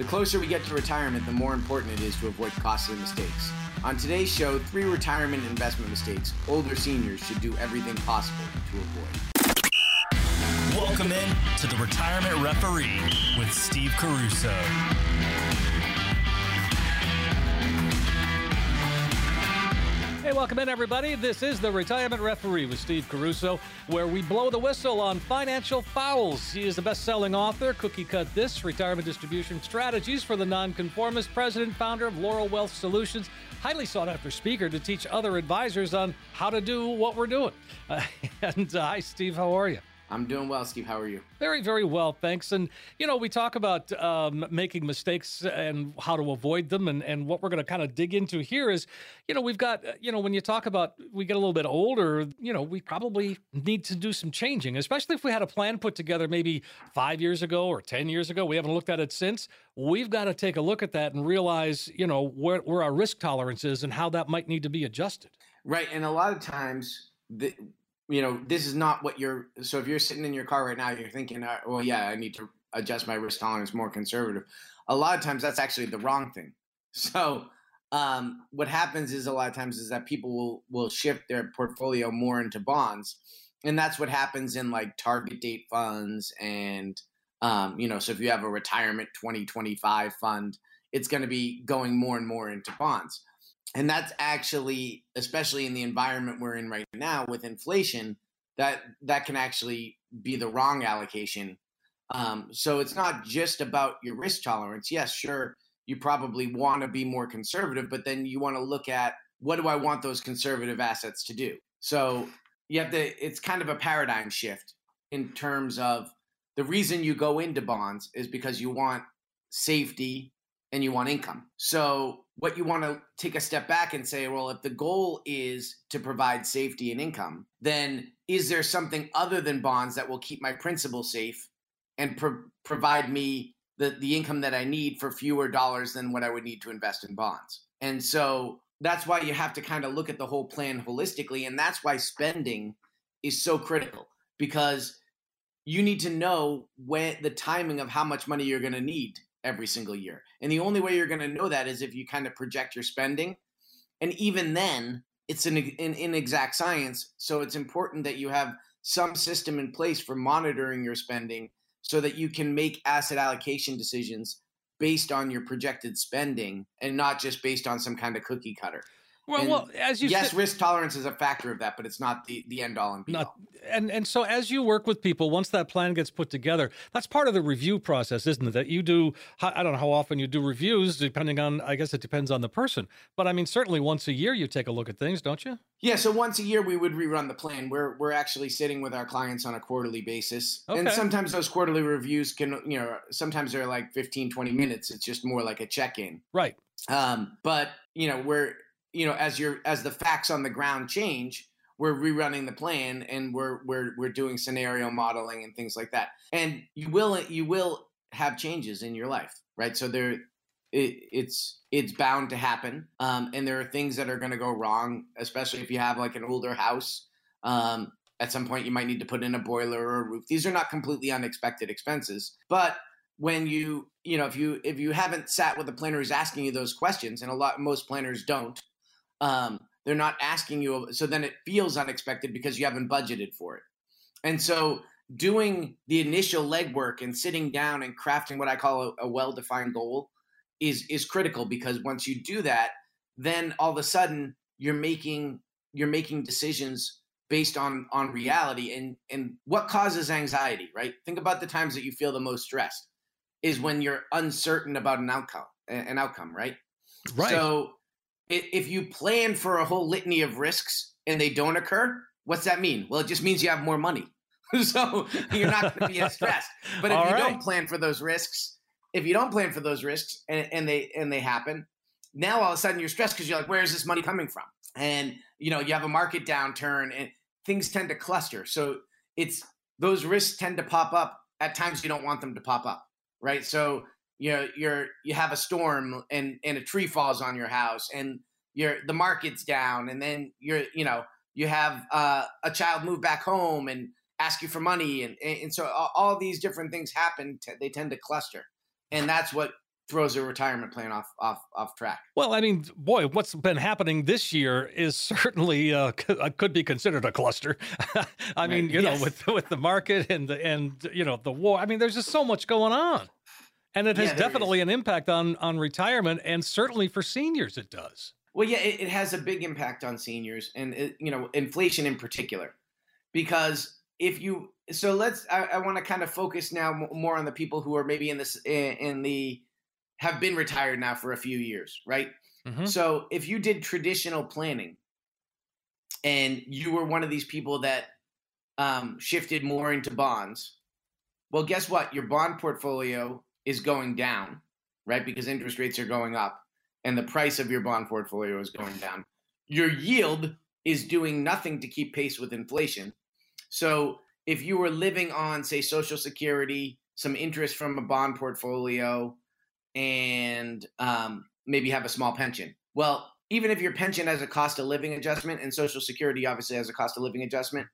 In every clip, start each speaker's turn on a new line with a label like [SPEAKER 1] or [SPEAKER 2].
[SPEAKER 1] The closer we get to retirement, the more important it is to avoid costly mistakes. On today's show, three retirement investment mistakes older seniors should do everything possible to avoid.
[SPEAKER 2] Welcome in to the Retirement Referee with Steve Caruso.
[SPEAKER 3] Hey, welcome in, everybody. This is the Retirement Referee with Steve Caruso, where we blow the whistle on financial fouls. He is the best selling author, Cookie Cut This, Retirement Distribution Strategies for the Nonconformist, president, founder of Laurel Wealth Solutions, highly sought after speaker to teach other advisors on how to do what we're doing. Uh, and uh, hi, Steve, how are you?
[SPEAKER 1] I'm doing well, Steve. How are you?
[SPEAKER 3] Very, very well, thanks. And, you know, we talk about um, making mistakes and how to avoid them. And, and what we're going to kind of dig into here is, you know, we've got, uh, you know, when you talk about we get a little bit older, you know, we probably need to do some changing, especially if we had a plan put together maybe five years ago or 10 years ago. We haven't looked at it since. We've got to take a look at that and realize, you know, where, where our risk tolerance is and how that might need to be adjusted.
[SPEAKER 1] Right. And a lot of times, the, you know, this is not what you're. So if you're sitting in your car right now, you're thinking, uh, well, yeah, I need to adjust my risk tolerance more conservative. A lot of times, that's actually the wrong thing. So um, what happens is a lot of times is that people will will shift their portfolio more into bonds, and that's what happens in like target date funds and um, you know. So if you have a retirement 2025 fund, it's going to be going more and more into bonds and that's actually especially in the environment we're in right now with inflation that that can actually be the wrong allocation. Um, so it's not just about your risk tolerance. Yes sure you probably want to be more conservative but then you want to look at what do i want those conservative assets to do? So you have to it's kind of a paradigm shift in terms of the reason you go into bonds is because you want safety and you want income. So what you want to take a step back and say, well, if the goal is to provide safety and income, then is there something other than bonds that will keep my principal safe and pro- provide me the, the income that I need for fewer dollars than what I would need to invest in bonds? And so that's why you have to kind of look at the whole plan holistically. And that's why spending is so critical because you need to know when the timing of how much money you're going to need every single year. And the only way you're going to know that is if you kind of project your spending. And even then, it's an, an inexact science. So it's important that you have some system in place for monitoring your spending so that you can make asset allocation decisions based on your projected spending and not just based on some kind of cookie cutter.
[SPEAKER 3] Well, well, as you
[SPEAKER 1] yes, said, risk tolerance is a factor of that, but it's not the the end all and be not, all.
[SPEAKER 3] And and so as you work with people, once that plan gets put together, that's part of the review process, isn't it? That you do. I don't know how often you do reviews, depending on. I guess it depends on the person, but I mean, certainly once a year you take a look at things, don't you?
[SPEAKER 1] Yeah. So once a year we would rerun the plan. We're we're actually sitting with our clients on a quarterly basis, okay. and sometimes those quarterly reviews can you know sometimes they're like 15, 20 minutes. It's just more like a check in.
[SPEAKER 3] Right.
[SPEAKER 1] Um, but you know we're you know, as your as the facts on the ground change, we're rerunning the plan and we're we're we're doing scenario modeling and things like that. And you will you will have changes in your life, right? So there, it, it's it's bound to happen, um, and there are things that are going to go wrong, especially if you have like an older house. Um, at some point, you might need to put in a boiler or a roof. These are not completely unexpected expenses, but when you you know if you if you haven't sat with a planner who's asking you those questions, and a lot most planners don't, um, they're not asking you, so then it feels unexpected because you haven't budgeted for it. And so doing the initial legwork and sitting down and crafting what I call a, a well-defined goal is is critical because once you do that, then all of a sudden you're making you're making decisions based on on reality and and what causes anxiety, right? Think about the times that you feel the most stressed is when you're uncertain about an outcome an outcome, right?
[SPEAKER 3] Right.
[SPEAKER 1] So if you plan for a whole litany of risks and they don't occur, what's that mean? Well, it just means you have more money. so you're not going to be as stressed. But if All you right. don't plan for those risks, if you don't plan for those risks and, and they and they happen, now all of a sudden you're stressed because you're like, where is this money coming from? And you know you have a market downturn and things tend to cluster. So it's those risks tend to pop up at times you don't want them to pop up, right? So you know you're you have a storm and and a tree falls on your house and you're the market's down and then you're you know you have uh, a child move back home and ask you for money and and so all, all these different things happen t- they tend to cluster and that's what throws a retirement plan off off off track.
[SPEAKER 3] Well, I mean, boy, what's been happening this year is certainly uh, uh could be considered a cluster. I mean, you yes. know, with with the market and the and you know the war. I mean, there's just so much going on, and it has yeah, definitely is. an impact on on retirement, and certainly for seniors, it does.
[SPEAKER 1] Well, yeah, it, it has a big impact on seniors, and it, you know, inflation in particular, because if you so let's I, I want to kind of focus now more on the people who are maybe in this in, in the have been retired now for a few years, right? Mm-hmm. So if you did traditional planning and you were one of these people that um, shifted more into bonds, well, guess what? Your bond portfolio is going down, right? Because interest rates are going up and the price of your bond portfolio is going down. Your yield is doing nothing to keep pace with inflation. So if you were living on, say, Social Security, some interest from a bond portfolio, and um, maybe have a small pension. Well, even if your pension has a cost of living adjustment and Social Security obviously has a cost of living adjustment,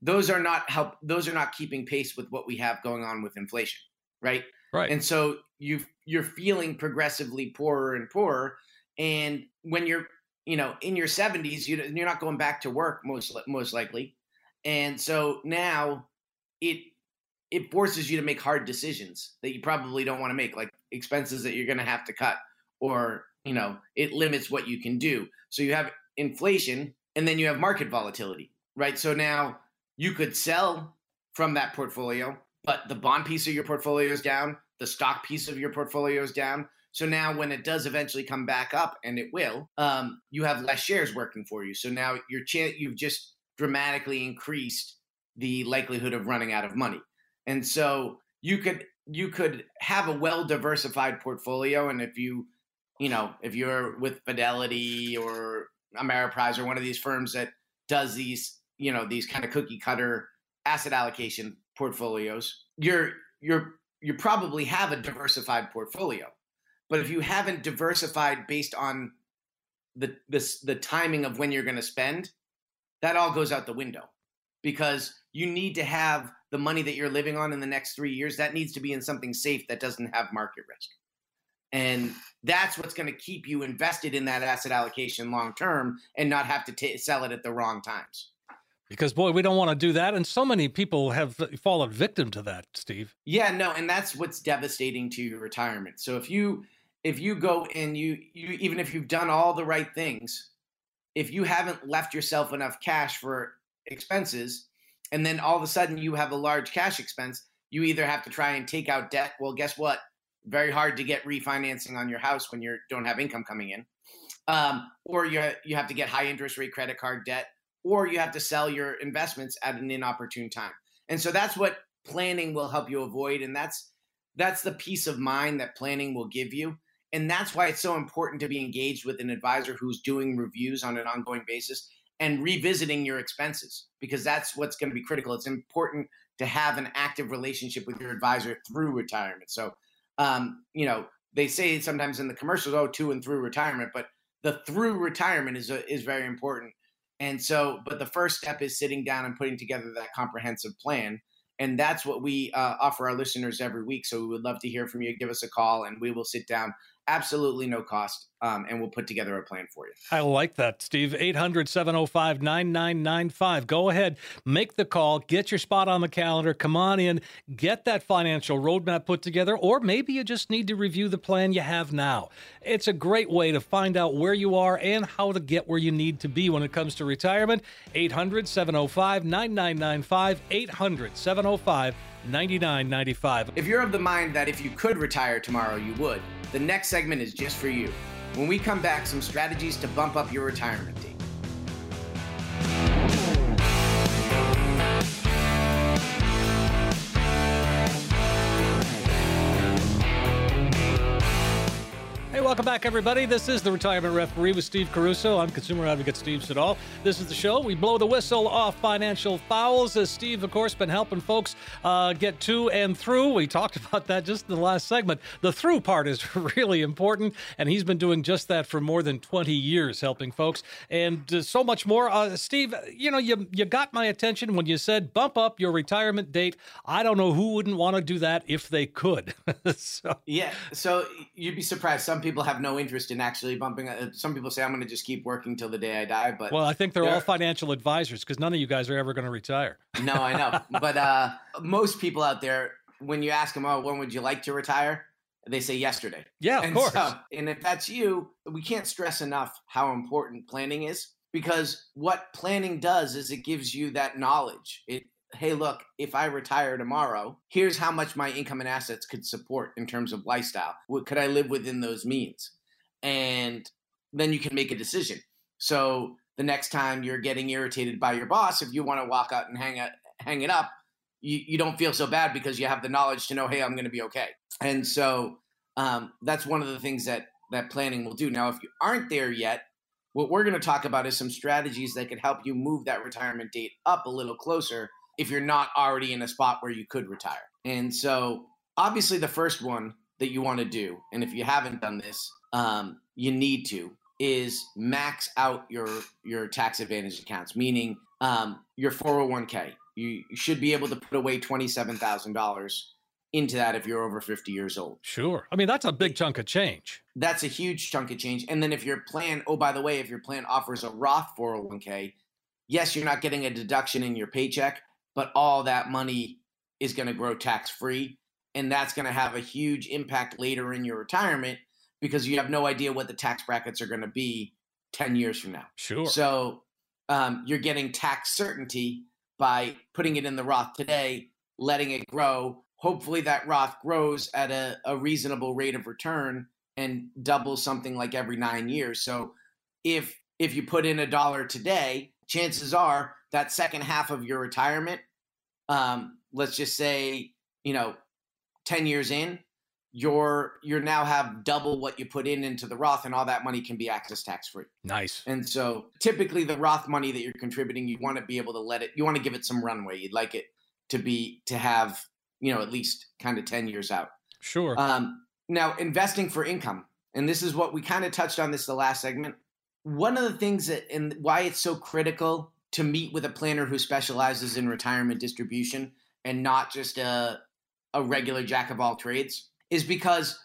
[SPEAKER 1] those are not help. Those are not keeping pace with what we have going on with inflation, right?
[SPEAKER 3] Right.
[SPEAKER 1] And so you you're feeling progressively poorer and poorer, and when you're you know in your 70s, you you're not going back to work most most likely, and so now it it forces you to make hard decisions that you probably don't want to make, like expenses that you're going to have to cut, or you know, it limits what you can do. So you have inflation, and then you have market volatility, right? So now you could sell from that portfolio, but the bond piece of your portfolio is down, the stock piece of your portfolio is down. So now, when it does eventually come back up, and it will, um, you have less shares working for you. So now your chance, you've just dramatically increased the likelihood of running out of money. And so you could you could have a well diversified portfolio and if you you know if you're with Fidelity or Ameriprise or one of these firms that does these you know these kind of cookie cutter asset allocation portfolios you're you're you probably have a diversified portfolio but if you mm-hmm. haven't diversified based on the this the timing of when you're going to spend that all goes out the window because you need to have the money that you're living on in the next three years, that needs to be in something safe that doesn't have market risk. And that's what's going to keep you invested in that asset allocation long term and not have to t- sell it at the wrong times.
[SPEAKER 3] Because boy, we don't want to do that, and so many people have fallen victim to that, Steve.
[SPEAKER 1] Yeah, no, and that's what's devastating to your retirement. So if you if you go and you you even if you've done all the right things, if you haven't left yourself enough cash for expenses, and then all of a sudden you have a large cash expense, you either have to try and take out debt. Well, guess what? Very hard to get refinancing on your house when you don't have income coming in, um, or you you have to get high interest rate credit card debt, or you have to sell your investments at an inopportune time. And so that's what planning will help you avoid, and that's that's the peace of mind that planning will give you. And that's why it's so important to be engaged with an advisor who's doing reviews on an ongoing basis and revisiting your expenses because that's what's going to be critical. It's important to have an active relationship with your advisor through retirement. So, um, you know, they say sometimes in the commercials, oh, to and through retirement, but the through retirement is a, is very important. And so, but the first step is sitting down and putting together that comprehensive plan. And that's what we uh, offer our listeners every week. So we would love to hear from you. Give us a call and we will sit down absolutely no cost. Um, and we'll put together a plan for you.
[SPEAKER 3] I like that, Steve. 800 705 9995. Go ahead, make the call, get your spot on the calendar, come on in, get that financial roadmap put together, or maybe you just need to review the plan you have now. It's a great way to find out where you are and how to get where you need to be when it comes to retirement. 800 705 9995. 800 705 9995.
[SPEAKER 1] If you're of the mind that if you could retire tomorrow, you would, the next segment is just for you. When we come back, some strategies to bump up your retirement date.
[SPEAKER 3] Welcome back, everybody. This is the Retirement Referee with Steve Caruso. I'm consumer advocate Steve Siddall. This is the show. We blow the whistle off financial fouls. As Steve, of course, been helping folks uh, get to and through. We talked about that just in the last segment. The through part is really important, and he's been doing just that for more than 20 years, helping folks, and uh, so much more. Uh, Steve, you know, you you got my attention when you said bump up your retirement date. I don't know who wouldn't want to do that if they could.
[SPEAKER 1] so. Yeah. So you'd be surprised. Some people have no interest in actually bumping. Uh, some people say I'm going to just keep working till the day I die. But
[SPEAKER 3] well, I think they're all financial advisors because none of you guys are ever going to retire.
[SPEAKER 1] No, I know. but uh, most people out there, when you ask them, "Oh, when would you like to retire?" They say yesterday.
[SPEAKER 3] Yeah, of
[SPEAKER 1] and
[SPEAKER 3] course.
[SPEAKER 1] So, and if that's you, we can't stress enough how important planning is because what planning does is it gives you that knowledge. It hey, look, if I retire tomorrow, here's how much my income and assets could support in terms of lifestyle. What could I live within those means? And then you can make a decision. So the next time you're getting irritated by your boss, if you want to walk out and hang it, hang it up, you, you don't feel so bad because you have the knowledge to know, hey, I'm going to be okay. And so um, that's one of the things that that planning will do. Now, if you aren't there yet, what we're going to talk about is some strategies that could help you move that retirement date up a little closer if you're not already in a spot where you could retire. And so, obviously, the first one that you want to do, and if you haven't done this, um, you need to, is max out your your tax advantage accounts, meaning um, your 401k. You, you should be able to put away twenty seven thousand dollars into that if you're over 50 years old.
[SPEAKER 3] Sure. I mean, that's a big chunk of change.
[SPEAKER 1] That's a huge chunk of change. And then if your plan, oh, by the way, if your plan offers a Roth 401k, yes, you're not getting a deduction in your paycheck, but all that money is going to grow tax free. And that's going to have a huge impact later in your retirement because you have no idea what the tax brackets are going to be 10 years from now.
[SPEAKER 3] Sure.
[SPEAKER 1] So um, you're getting tax certainty by putting it in the Roth today, letting it grow. Hopefully, that Roth grows at a, a reasonable rate of return and doubles something like every nine years. So if if you put in a dollar today, chances are that second half of your retirement, um, let's just say, you know, 10 years in, you're you're now have double what you put in into the Roth and all that money can be access tax free.
[SPEAKER 3] Nice.
[SPEAKER 1] And so typically the Roth money that you're contributing, you want to be able to let it you want to give it some runway. You'd like it to be to have, you know, at least kind of 10 years out.
[SPEAKER 3] Sure.
[SPEAKER 1] Um, now investing for income. And this is what we kind of touched on this the last segment. One of the things that and why it's so critical to meet with a planner who specializes in retirement distribution and not just a, a regular jack of all trades is because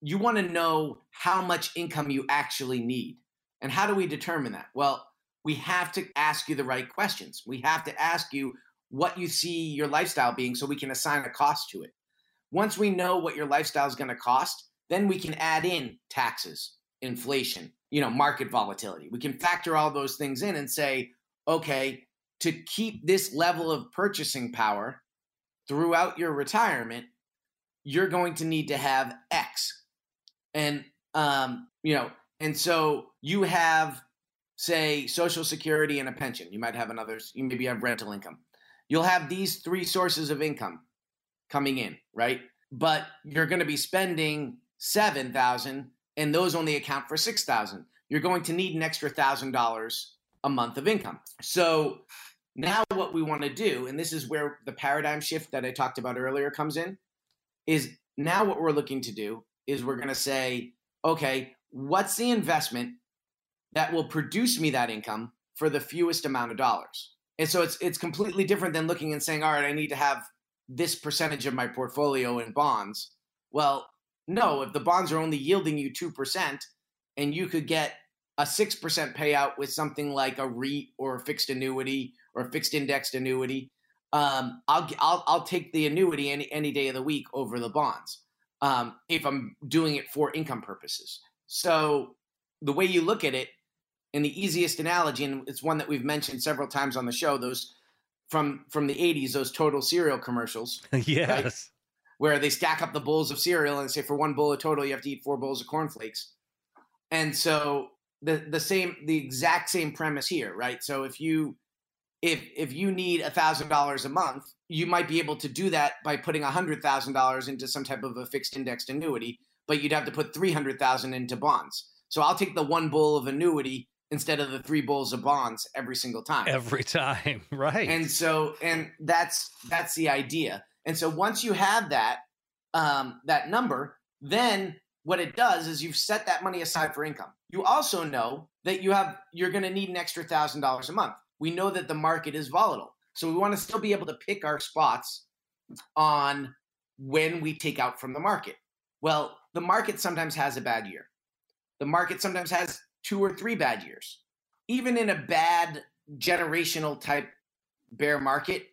[SPEAKER 1] you want to know how much income you actually need. And how do we determine that? Well, we have to ask you the right questions. We have to ask you what you see your lifestyle being so we can assign a cost to it. Once we know what your lifestyle is going to cost, then we can add in taxes, inflation, you know, market volatility. We can factor all those things in and say, okay, to keep this level of purchasing power throughout your retirement, you're going to need to have X. And, um, you know, and so you have, say, Social Security and a pension. You might have another, you maybe have rental income. You'll have these three sources of income coming in, right? But you're going to be spending 7,000 and those only account for 6,000. You're going to need an extra $1,000 a month of income. So now what we want to do, and this is where the paradigm shift that I talked about earlier comes in, is now what we're looking to do is we're going to say, okay, what's the investment that will produce me that income for the fewest amount of dollars? And so it's it's completely different than looking and saying, all right, I need to have this percentage of my portfolio in bonds. Well, no, if the bonds are only yielding you 2% and you could get a 6% payout with something like a REIT or a fixed annuity or a fixed indexed annuity, um, I'll, I'll, I'll take the annuity any, any day of the week over the bonds um, if I'm doing it for income purposes. So the way you look at it, and the easiest analogy, and it's one that we've mentioned several times on the show, those from from the 80s, those total cereal commercials.
[SPEAKER 3] yes. Right?
[SPEAKER 1] Where they stack up the bowls of cereal and say for one bowl of total you have to eat four bowls of cornflakes. And so the the same the exact same premise here, right? So if you if if you need a thousand dollars a month, you might be able to do that by putting a hundred thousand dollars into some type of a fixed indexed annuity, but you'd have to put three hundred thousand into bonds. So I'll take the one bull of annuity instead of the three bulls of bonds every single time.
[SPEAKER 3] Every time, right?
[SPEAKER 1] And so, and that's that's the idea. And so once you have that um, that number, then what it does is you've set that money aside for income. You also know that you have you're going to need an extra thousand dollars a month. We know that the market is volatile, so we want to still be able to pick our spots on when we take out from the market. Well, the market sometimes has a bad year. The market sometimes has two or three bad years. Even in a bad generational type bear market,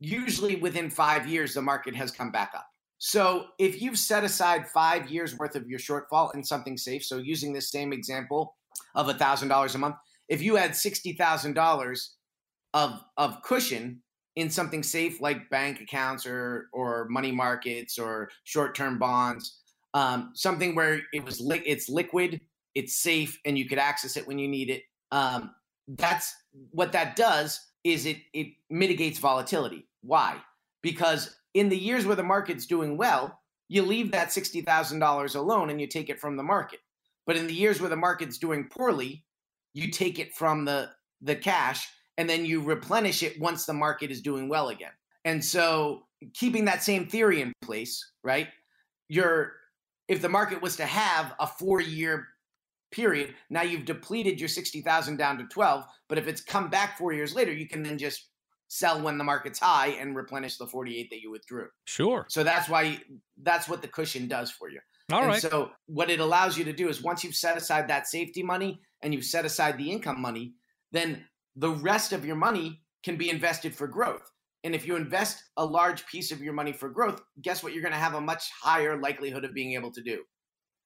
[SPEAKER 1] usually within five years, the market has come back up. So if you've set aside five years worth of your shortfall in something safe, so using this same example of a thousand dollars a month, if you had sixty thousand dollars of of cushion in something safe like bank accounts or or money markets or short term bonds, um, something where it was li- it's liquid, it's safe, and you could access it when you need it. Um, that's what that does is it it mitigates volatility. Why? Because in the years where the market's doing well, you leave that $60,000 alone and you take it from the market. But in the years where the market's doing poorly, you take it from the the cash and then you replenish it once the market is doing well again. And so keeping that same theory in place, right? You're if the market was to have a 4-year period, now you've depleted your 60,000 down to 12, but if it's come back 4 years later, you can then just sell when the market's high and replenish the 48 that you withdrew.
[SPEAKER 3] Sure.
[SPEAKER 1] So that's why that's what the cushion does for you.
[SPEAKER 3] All
[SPEAKER 1] and
[SPEAKER 3] right.
[SPEAKER 1] So what it allows you to do is once you've set aside that safety money and you've set aside the income money, then the rest of your money can be invested for growth. And if you invest a large piece of your money for growth, guess what? You're going to have a much higher likelihood of being able to do.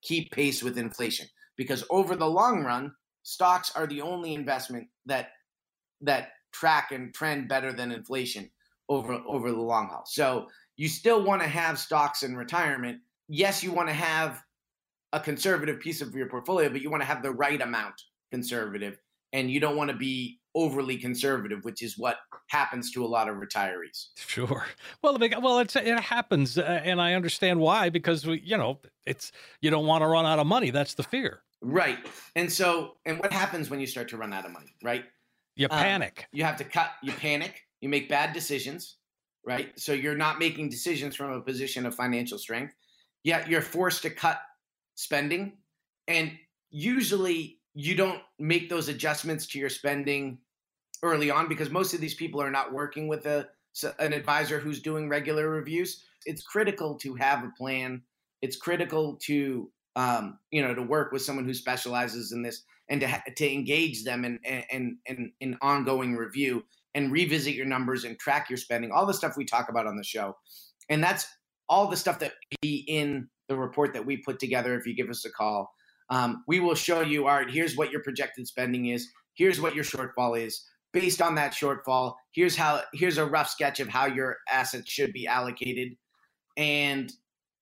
[SPEAKER 1] Keep pace with inflation because over the long run, stocks are the only investment that that track and trend better than inflation over over the long haul. So you still want to have stocks in retirement. Yes, you want to have a conservative piece of your portfolio, but you want to have the right amount conservative, and you don't want to be overly conservative, which is what happens to a lot of retirees.
[SPEAKER 3] Sure. Well, well, it's, it happens, uh, and I understand why because we, you know, it's you don't want to run out of money. That's the fear.
[SPEAKER 1] Right. And so, and what happens when you start to run out of money? Right.
[SPEAKER 3] You
[SPEAKER 1] Um,
[SPEAKER 3] panic.
[SPEAKER 1] You have to cut. You panic. You make bad decisions. Right. So you're not making decisions from a position of financial strength. Yet you're forced to cut spending, and usually you don't make those adjustments to your spending early on because most of these people are not working with a an advisor who's doing regular reviews. It's critical to have a plan. It's critical to um, you know to work with someone who specializes in this and to to engage them in in, in in ongoing review and revisit your numbers and track your spending. All the stuff we talk about on the show, and that's all the stuff that be in the report that we put together. If you give us a call, um, we will show you. All right, here's what your projected spending is. Here's what your shortfall is. Based on that shortfall, here's how. Here's a rough sketch of how your assets should be allocated, and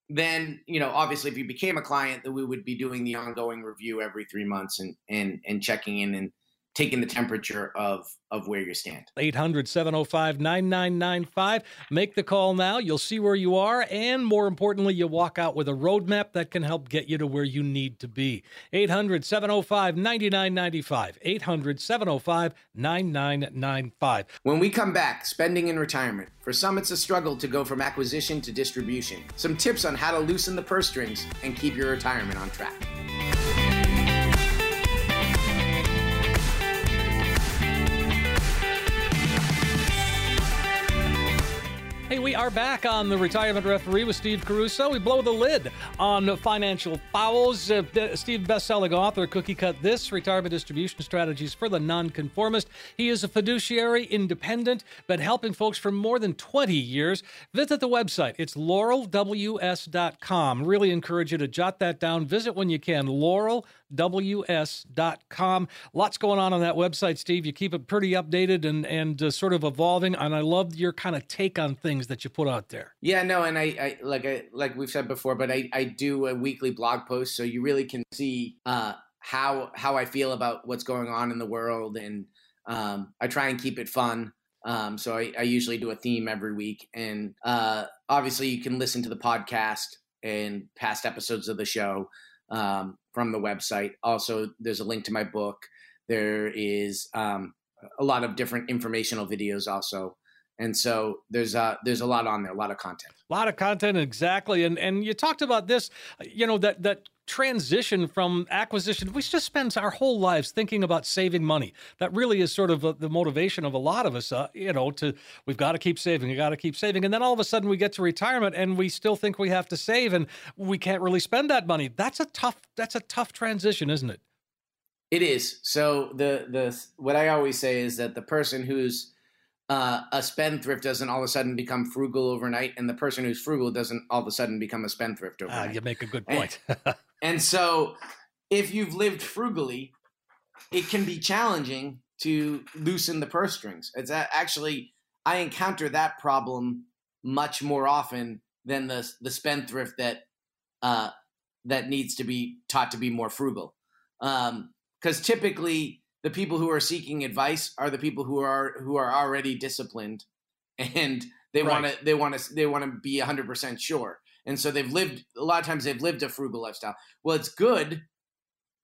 [SPEAKER 1] then you know obviously if you became a client that we would be doing the ongoing review every three months and and and checking in and taking the temperature of of where you stand
[SPEAKER 3] 800 705 9995. Make the call now. You'll see where you are. And more importantly, you walk out with a roadmap that can help get you to where you need to be. 800 705 9995. 800 705 9995.
[SPEAKER 1] when we come back spending in retirement for some it's a struggle to go from acquisition to distribution some tips on how to loosen the purse strings and keep your retirement on track
[SPEAKER 3] are back on the Retirement Referee with Steve Caruso. We blow the lid on financial fouls. Uh, Steve, best-selling author, Cookie Cut This, Retirement Distribution Strategies for the Nonconformist. He is a fiduciary, independent, been helping folks for more than 20 years. Visit the website. It's laurelws.com. Really encourage you to jot that down. Visit when you can, laurelws.com. Lots going on on that website, Steve. You keep it pretty updated and, and uh, sort of evolving, and I love your kind of take on things that you put out there.
[SPEAKER 1] Yeah, no, and I, I like I like we've said before, but I, I do a weekly blog post, so you really can see uh, how how I feel about what's going on in the world, and um, I try and keep it fun. Um, so I, I, usually do a theme every week, and uh, obviously you can listen to the podcast and past episodes of the show um, from the website. Also, there's a link to my book. There is um, a lot of different informational videos also and so there's a there's a lot on there a lot of content
[SPEAKER 3] a lot of content exactly and and you talked about this you know that that transition from acquisition. We just spend our whole lives thinking about saving money. That really is sort of a, the motivation of a lot of us uh, you know to we've got to keep saving we got to keep saving. And then all of a sudden we get to retirement and we still think we have to save and we can't really spend that money. That's a tough that's a tough transition isn't it?
[SPEAKER 1] It is. So the the what i always say is that the person who's uh, a spendthrift doesn't all of a sudden become frugal overnight, and the person who's frugal doesn't all of a sudden become a spendthrift ah, overnight.
[SPEAKER 3] Uh, you make a good point.
[SPEAKER 1] and, so, if you've lived frugally, it can be challenging to loosen the purse strings. It's actually I encounter that problem much more often than the the spendthrift that uh, that needs to be taught to be more frugal. Because um, typically the people who are seeking advice are the people who are who are already disciplined and they right. want to they want to they want to be 100% sure and so they've lived a lot of times they've lived a frugal lifestyle well it's good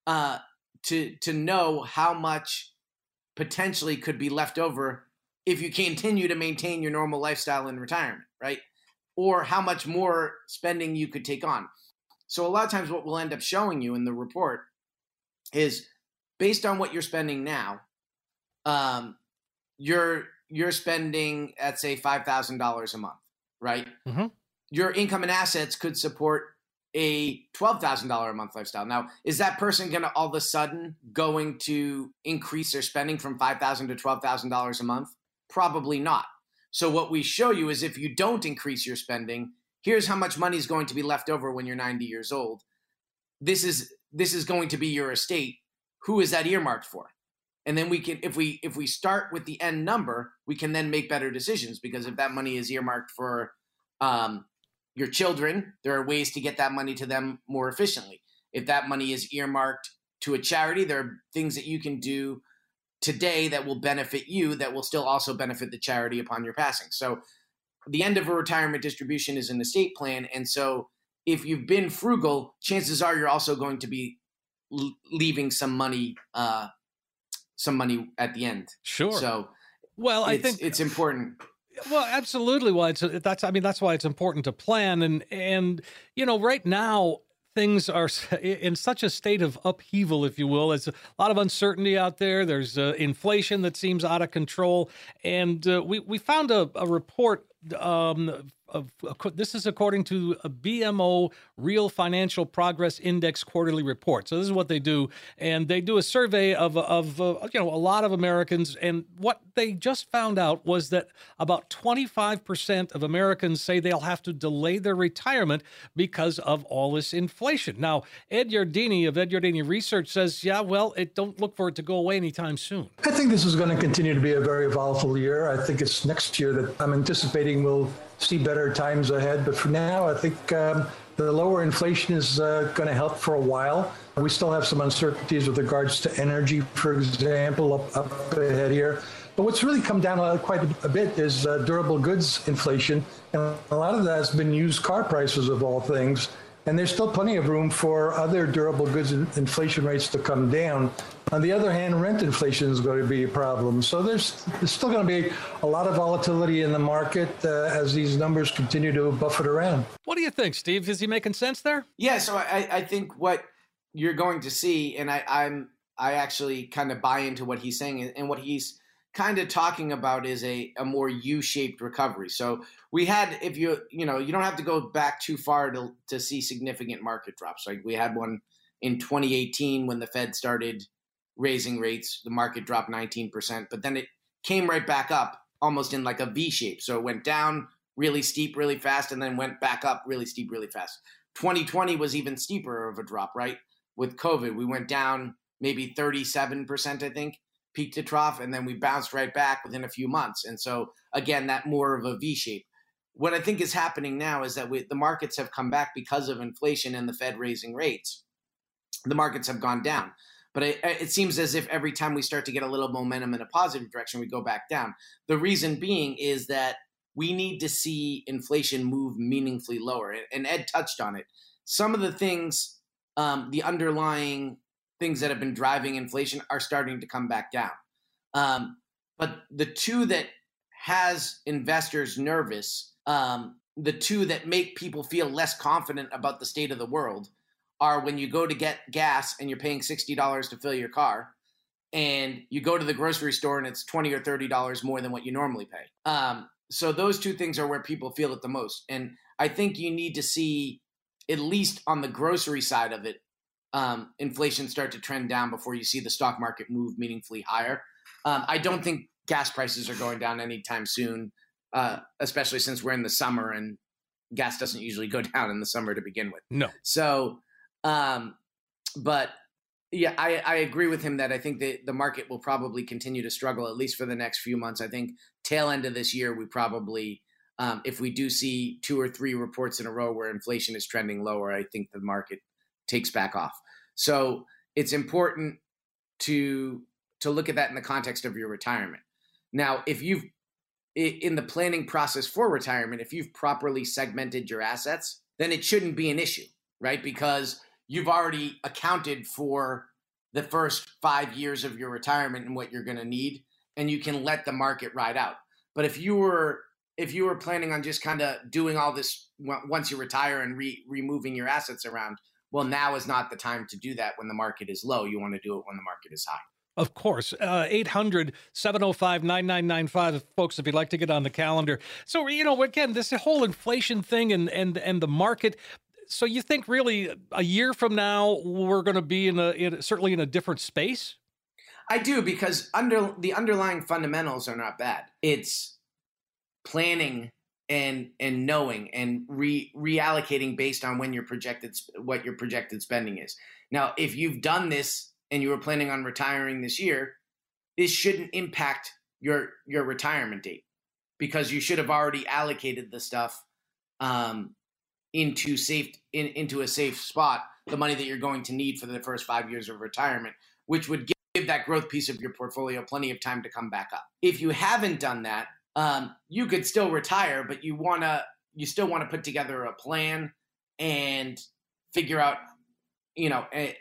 [SPEAKER 1] uh to to know how much potentially could be left over if you continue to maintain your normal lifestyle in retirement right or how much more spending you could take on so a lot of times what we'll end up showing you in the report is based on what you're spending now, um, you're you're spending at say five thousand dollars a month, right? Mm-hmm. Your income and assets could support a twelve thousand dollar a month lifestyle. Now, is that person going to all of a sudden going to increase their spending from 5,000 to twelve thousand dollars a month? Probably not. So what we show you is if you don't increase your spending, here's how much money is going to be left over when you're 90 years old. This is this is going to be your estate who is that earmarked for? And then we can, if we if we start with the end number, we can then make better decisions because if that money is earmarked for um, your children, there are ways to get that money to them more efficiently. If that money is earmarked to a charity, there are things that you can do today that will benefit you that will still also benefit the charity upon your passing. So the end of a retirement distribution is an estate plan. And so if you've been frugal, chances are you're also going to be leaving some money, uh, some money at the end.
[SPEAKER 3] Sure.
[SPEAKER 1] So,
[SPEAKER 3] well, I think
[SPEAKER 1] it's important.
[SPEAKER 3] Well, absolutely. Why it's that's I mean that's why it's important to plan and and you know right now things are in such a state of upheaval, if you will. There's a lot of uncertainty out there. There's uh, inflation that seems out of control, and uh, we we found a, a report um, of, this is according to a BMO Real Financial Progress Index quarterly report. So this is what they do, and they do a survey of of uh, you know a lot of Americans, and what they just found out was that about 25% of Americans say they'll have to delay their retirement because of all this inflation. Now, Ed Yardeni of Ed Yardeni Research says, yeah, well, it don't look for it to go away anytime soon.
[SPEAKER 4] I think this is going to continue to be a very volatile year. I think it's next year that I'm anticipating we'll see better times ahead. But for now, I think um, the lower inflation is uh, going to help for a while. We still have some uncertainties with regards to energy, for example, up, up ahead here. But what's really come down quite a bit is uh, durable goods inflation. And a lot of that has been used car prices, of all things. And there's still plenty of room for other durable goods inflation rates to come down. On the other hand, rent inflation is going to be a problem. So there's, there's still going to be a lot of volatility in the market uh, as these numbers continue to buffet around.
[SPEAKER 3] What do you think, Steve? Is he making sense there?
[SPEAKER 1] Yeah. So I, I think what you're going to see, and I, I'm I actually kind of buy into what he's saying, and what he's kind of talking about is a, a more U-shaped recovery. So we had, if you you know, you don't have to go back too far to to see significant market drops. Like we had one in 2018 when the Fed started raising rates, the market dropped 19%, but then it came right back up almost in like a V shape. So it went down really steep, really fast, and then went back up really steep, really fast. 2020 was even steeper of a drop, right? With COVID, we went down maybe 37%, I think, peak to trough, and then we bounced right back within a few months. And so, again, that more of a V shape. What I think is happening now is that we, the markets have come back because of inflation and the Fed raising rates. The markets have gone down. But it, it seems as if every time we start to get a little momentum in a positive direction, we go back down. The reason being is that we need to see inflation move meaningfully lower. And Ed touched on it. Some of the things, um, the underlying things that have been driving inflation are starting to come back down. Um, but the two that has investors nervous, um, the two that make people feel less confident about the state of the world are when you go to get gas and you're paying $60 to fill your car and you go to the grocery store and it's 20 or $30 more than what you normally pay. Um, so those two things are where people feel it the most. And I think you need to see, at least on the grocery side of it, um, inflation start to trend down before you see the stock market move meaningfully higher. Um, I don't think gas prices are going down anytime soon, uh, especially since we're in the summer and gas doesn't usually go down in the summer to begin with.
[SPEAKER 3] No.
[SPEAKER 1] So, um, but yeah, I, I agree with him that I think that the market will probably continue to struggle at least for the next few months. I think tail end of this year, we probably, um, if we do see two or three reports in a row where inflation is trending lower, I think the market takes back off. So it's important to to look at that in the context of your retirement. Now, if you've in the planning process for retirement, if you've properly segmented your assets, then it shouldn't be an issue, right? Because you've already accounted for the first five years of your retirement and what you're going to need, and you can let the market ride out. But if you were if you were planning on just kind of doing all this once you retire and re- removing your assets around, well, now is not the time to do that when the market is low. You want to do it when the market is high.
[SPEAKER 3] Of course. Uh, 800 705 9995, folks, if you'd like to get on the calendar. So, you know, again, this whole inflation thing and, and, and the market. So, you think really a year from now, we're going to be in a, in, certainly in a different space?
[SPEAKER 1] I do because under the underlying fundamentals are not bad. It's planning and and knowing and re reallocating based on when your projected what your projected spending is. Now, if you've done this and you were planning on retiring this year, this shouldn't impact your your retirement date because you should have already allocated the stuff um, into safe in, into a safe spot, the money that you're going to need for the first five years of retirement, which would give that growth piece of your portfolio plenty of time to come back up. If you haven't done that, um, you could still retire, but you wanna you still want to put together a plan and figure out, you know, eh,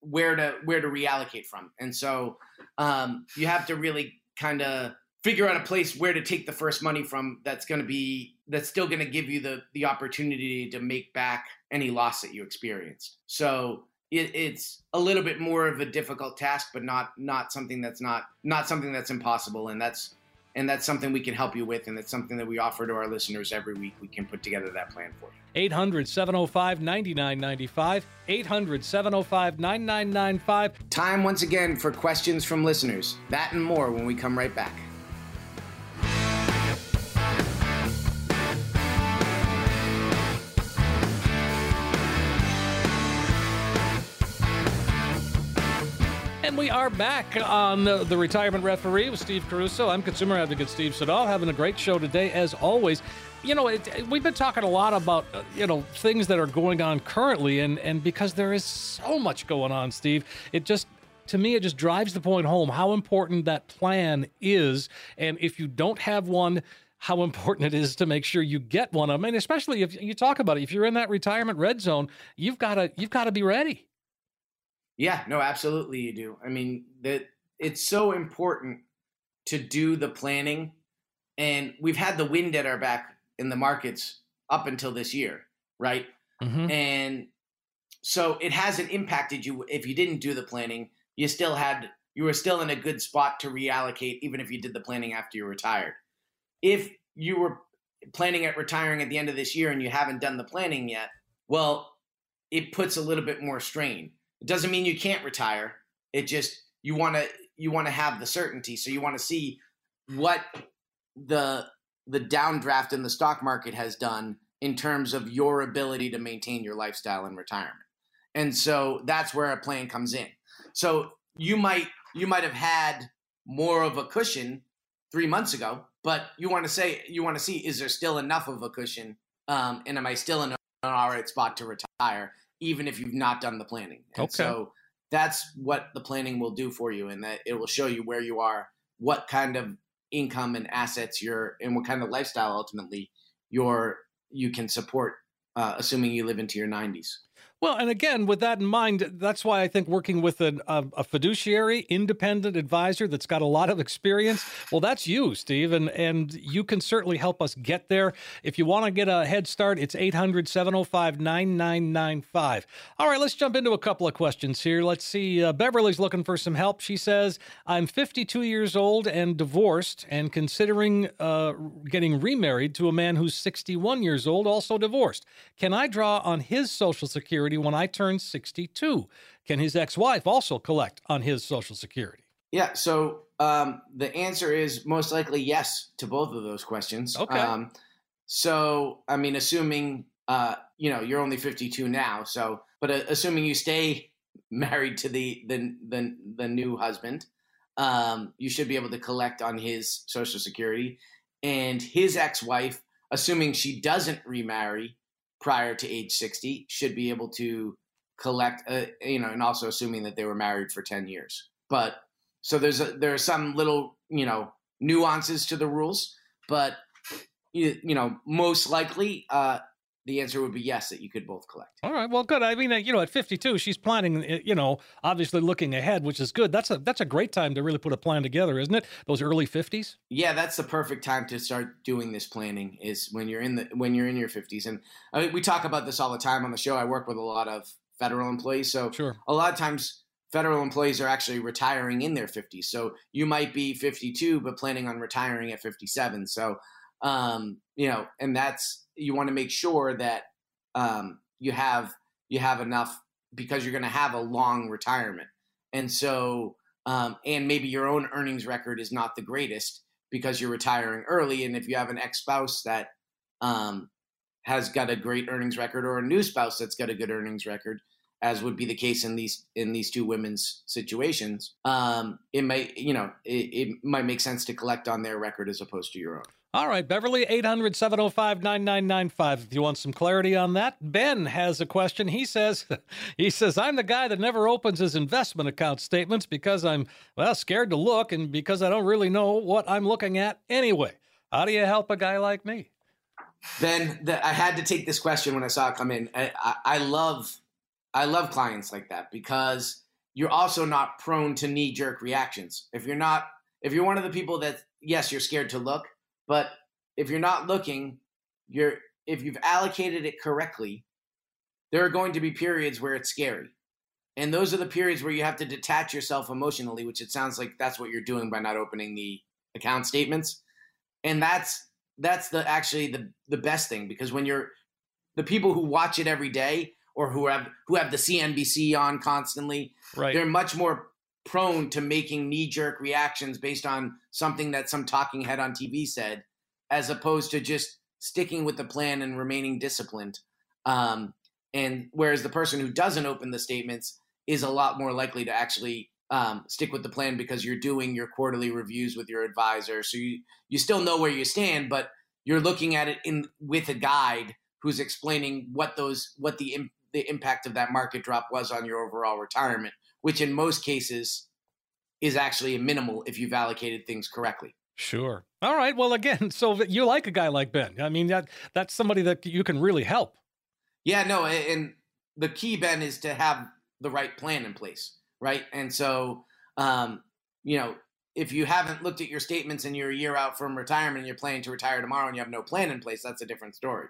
[SPEAKER 1] where to where to reallocate from. And so um, you have to really kind of figure out a place where to take the first money from that's going to be that's still going to give you the the opportunity to make back any loss that you experienced. So it, it's a little bit more of a difficult task, but not not something that's not not something that's impossible. And that's and that's something we can help you with and it's something that we offer to our listeners every week. We can put together that plan for you.
[SPEAKER 3] 800 705 9995 800 705 9995
[SPEAKER 1] time once again for questions from listeners. That and more when we come right back
[SPEAKER 3] we are back on the, the, Retirement Referee with Steve Caruso. I'm consumer advocate Steve Siddall, having a great show today, as always. You know, it, we've been talking a lot about, you know, things that are going on currently, and, and because there is so much going on, Steve, it just to me, it just drives the point home how important that plan is. And if you don't have one, how important it is to make sure you get one. I mean, especially if you talk about it, if you're in that retirement red zone, you've got to you've got to be ready.
[SPEAKER 1] Yeah, no, absolutely you do. I mean, that it's so important to do the planning and we've had the wind at our back in the markets up until this year, right? Mm-hmm. And so it hasn't impacted you if you didn't do the planning. You still had you were still in a good spot to reallocate even if you did the planning after you retired. If you were planning at retiring at the end of this year and you haven't done the planning yet, well, it puts a little bit more strain it doesn't mean you can't retire. It just you want to you want to have the certainty. So you want to see what the the downdraft in the stock market has done in terms of your ability to maintain your lifestyle in retirement. And so that's where a plan comes in. So you might you might have had more of a cushion 3 months ago, but you want to say you want to see is there still enough of a cushion um, and am I still in an all right spot to retire? Even if you've not done the planning. And
[SPEAKER 3] okay.
[SPEAKER 1] So that's what the planning will do for you, and that it will show you where you are, what kind of income and assets you're, and what kind of lifestyle ultimately you're you can support, uh, assuming you live into your 90s.
[SPEAKER 3] Well, and again, with that in mind, that's why I think working with an, a, a, fiduciary, independent advisor that's got a lot of experience, well, that's you, Steve, and, and you can certainly help us get there. If you want to get a head start, it's 800 705 9995. All right, let's jump into a couple of questions here. Let's see. Uh, Beverly's looking for some help. She says, I'm 52 years old and divorced and considering uh, getting remarried to a man who's 61 years old, also divorced. Can I draw on his Social Security? Security when I turn 62. Can his ex wife also collect on his Social Security?
[SPEAKER 1] Yeah, so um, the answer is most likely yes to both of those questions.
[SPEAKER 3] Okay. Um,
[SPEAKER 1] so, I mean, assuming, uh, you know, you're only 52 now, so, but uh, assuming you stay married to the, the, the, the new husband, um, you should be able to collect on his Social Security. And his ex wife, assuming she doesn't remarry, prior to age 60 should be able to collect uh, you know and also assuming that they were married for 10 years. But so there's a, there are some little you know nuances to the rules but you, you know most likely uh, the answer would be yes that you could both collect.
[SPEAKER 3] All right. Well good. I mean you know at 52 she's planning eh, you know obviously looking ahead which is good. That's a that's a great time to really put a plan together isn't it? Those early 50s
[SPEAKER 1] yeah that's the perfect time to start doing this planning is when you're in the when you're in your 50s and I mean, we talk about this all the time on the show. I work with a lot of federal employees. So
[SPEAKER 3] sure.
[SPEAKER 1] a lot of times federal employees are actually retiring in their 50s so you might be 52 but planning on retiring at 57 so um, you know and that's you want to make sure that um, you have you have enough because you're going to have a long retirement, and so um, and maybe your own earnings record is not the greatest because you're retiring early, and if you have an ex spouse that um, has got a great earnings record or a new spouse that's got a good earnings record, as would be the case in these in these two women's situations, um, it might you know it, it might make sense to collect on their record as opposed to your own.
[SPEAKER 3] All right, Beverly, 800 705 9995. If you want some clarity on that, Ben has a question. He says, he says, I'm the guy that never opens his investment account statements because I'm, well, scared to look and because I don't really know what I'm looking at anyway. How do you help a guy like me?
[SPEAKER 1] Ben, the, I had to take this question when I saw it come in. I, I, I love, I love clients like that because you're also not prone to knee jerk reactions. If you're not, if you're one of the people that, yes, you're scared to look, but if you're not looking, you're if you've allocated it correctly, there are going to be periods where it's scary. And those are the periods where you have to detach yourself emotionally, which it sounds like that's what you're doing by not opening the account statements. And that's that's the actually the the best thing because when you're the people who watch it every day or who have who have the CNBC on constantly,
[SPEAKER 3] right.
[SPEAKER 1] they're much more prone to making knee jerk reactions based on something that some talking head on TV said, as opposed to just sticking with the plan and remaining disciplined. Um, and whereas the person who doesn't open the statements is a lot more likely to actually um, stick with the plan because you're doing your quarterly reviews with your advisor. So you, you still know where you stand, but you're looking at it in with a guide who's explaining what those what the the impact of that market drop was on your overall retirement which in most cases is actually a minimal if you've allocated things correctly.
[SPEAKER 3] Sure. All right. Well, again, so you like a guy like Ben. I mean, that that's somebody that you can really help.
[SPEAKER 1] Yeah, no, and the key, Ben, is to have the right plan in place, right? And so, um, you know, if you haven't looked at your statements and you're a year out from retirement and you're planning to retire tomorrow and you have no plan in place, that's a different story.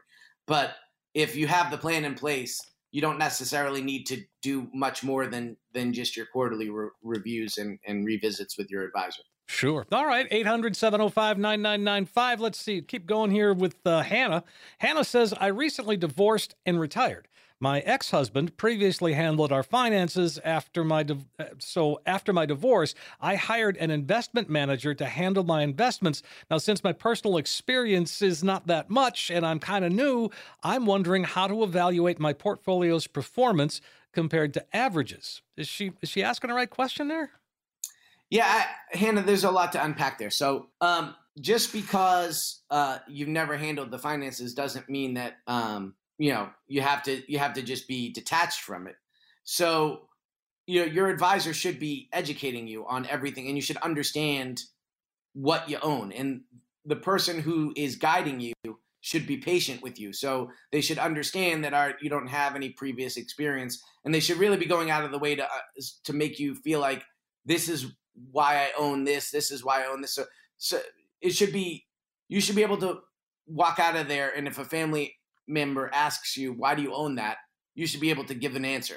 [SPEAKER 1] But if you have the plan in place you don't necessarily need to do much more than than just your quarterly re- reviews and, and revisits with your advisor.
[SPEAKER 3] Sure. All right. 800 705 9995. Let's see. Keep going here with uh, Hannah. Hannah says, I recently divorced and retired. My ex-husband previously handled our finances after my uh, so after my divorce, I hired an investment manager to handle my investments. Now since my personal experience is not that much and I'm kind of new, I'm wondering how to evaluate my portfolio's performance compared to averages. Is she is she asking the right question there?
[SPEAKER 1] Yeah, I, Hannah, there's a lot to unpack there. So, um, just because uh, you've never handled the finances doesn't mean that um, you know you have to you have to just be detached from it. So you know your advisor should be educating you on everything and you should understand what you own and the person who is guiding you should be patient with you. So they should understand that our, you don't have any previous experience and they should really be going out of the way to uh, to make you feel like this is why I own this this is why I own this. So so it should be you should be able to walk out of there and if a family member asks you why do you own that you should be able to give an answer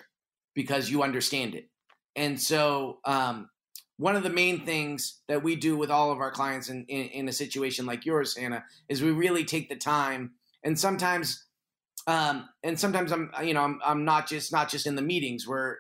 [SPEAKER 1] because you understand it. And so, um, one of the main things that we do with all of our clients in, in, in, a situation like yours, Hannah, is we really take the time. And sometimes, um, and sometimes I'm, you know, I'm, I'm not just not just in the meetings. We're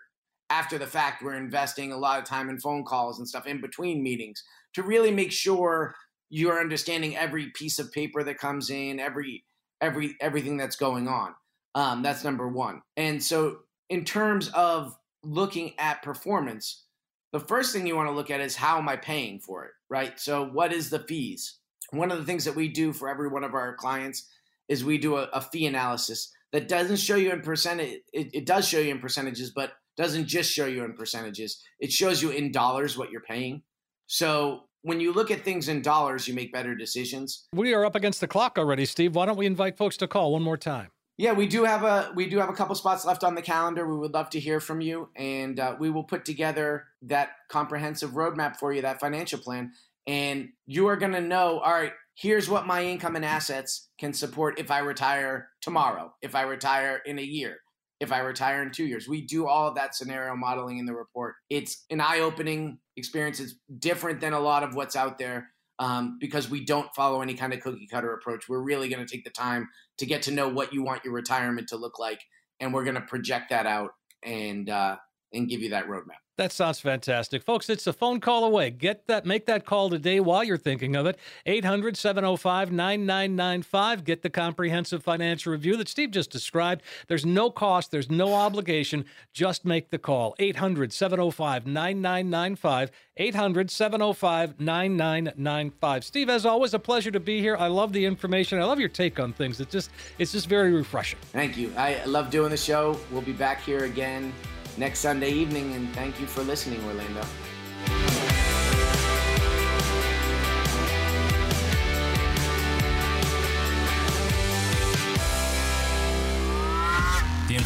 [SPEAKER 1] after the fact. We're investing a lot of time in phone calls and stuff in between meetings to really make sure you're understanding every piece of paper that comes in, every every everything that's going on. Um, that's number one. And so in terms of looking at performance, the first thing you want to look at is how am I paying for it, right? So, what is the fees? One of the things that we do for every one of our clients is we do a, a fee analysis that doesn't show you in percentage. It, it does show you in percentages, but doesn't just show you in percentages. It shows you in dollars what you're paying. So when you look at things in dollars, you make better decisions.
[SPEAKER 3] We are up against the clock already, Steve. Why don't we invite folks to call one more time?
[SPEAKER 1] yeah, we do have a we do have a couple spots left on the calendar. We would love to hear from you, and uh, we will put together that comprehensive roadmap for you, that financial plan, and you are going to know. All right, here's what my income and assets can support if I retire tomorrow, if I retire in a year, if I retire in two years. We do all of that scenario modeling in the report. It's an eye opening experience. It's different than a lot of what's out there um, because we don't follow any kind of cookie cutter approach. We're really going to take the time to get to know what you want your retirement to look like, and we're going to project that out and uh, and give you that roadmap.
[SPEAKER 3] That sounds fantastic. Folks, it's a phone call away. Get that make that call today while you're thinking of it. 800-705-9995. Get the comprehensive financial review that Steve just described. There's no cost, there's no obligation. Just make the call. 800-705-9995. 800-705-9995. Steve, as always, a pleasure to be here. I love the information. I love your take on things. It's just it's just very refreshing.
[SPEAKER 1] Thank you. I love doing the show. We'll be back here again next Sunday evening. And thank you for listening, Orlando.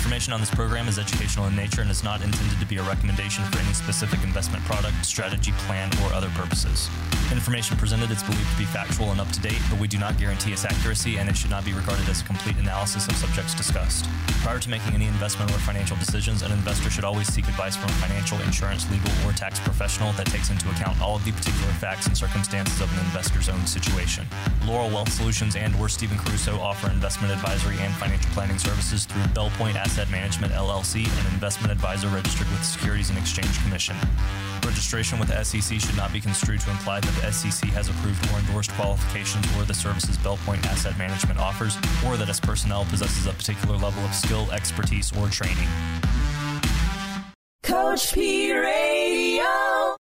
[SPEAKER 2] Information on this program is educational in nature and is not intended to be a recommendation for any specific investment product, strategy, plan, or other purposes. Information presented is believed to be factual and up to date, but we do not guarantee its accuracy and it should not be regarded as a complete analysis of subjects discussed. Prior to making any investment or financial decisions, an investor should always seek advice from a financial, insurance, legal, or tax professional that takes into account all of the particular facts and circumstances of an investor's own situation. Laurel Wealth Solutions and or Stephen Caruso offer investment advisory and financial planning services through Bellpoint Asset Management LLC, an investment advisor registered with the Securities and Exchange Commission. Registration with the SEC should not be construed to imply that the SEC has approved or endorsed qualifications or the services Bellpoint Asset Management offers, or that its personnel possesses a particular level of skill, expertise, or training.
[SPEAKER 5] Coach P Radio.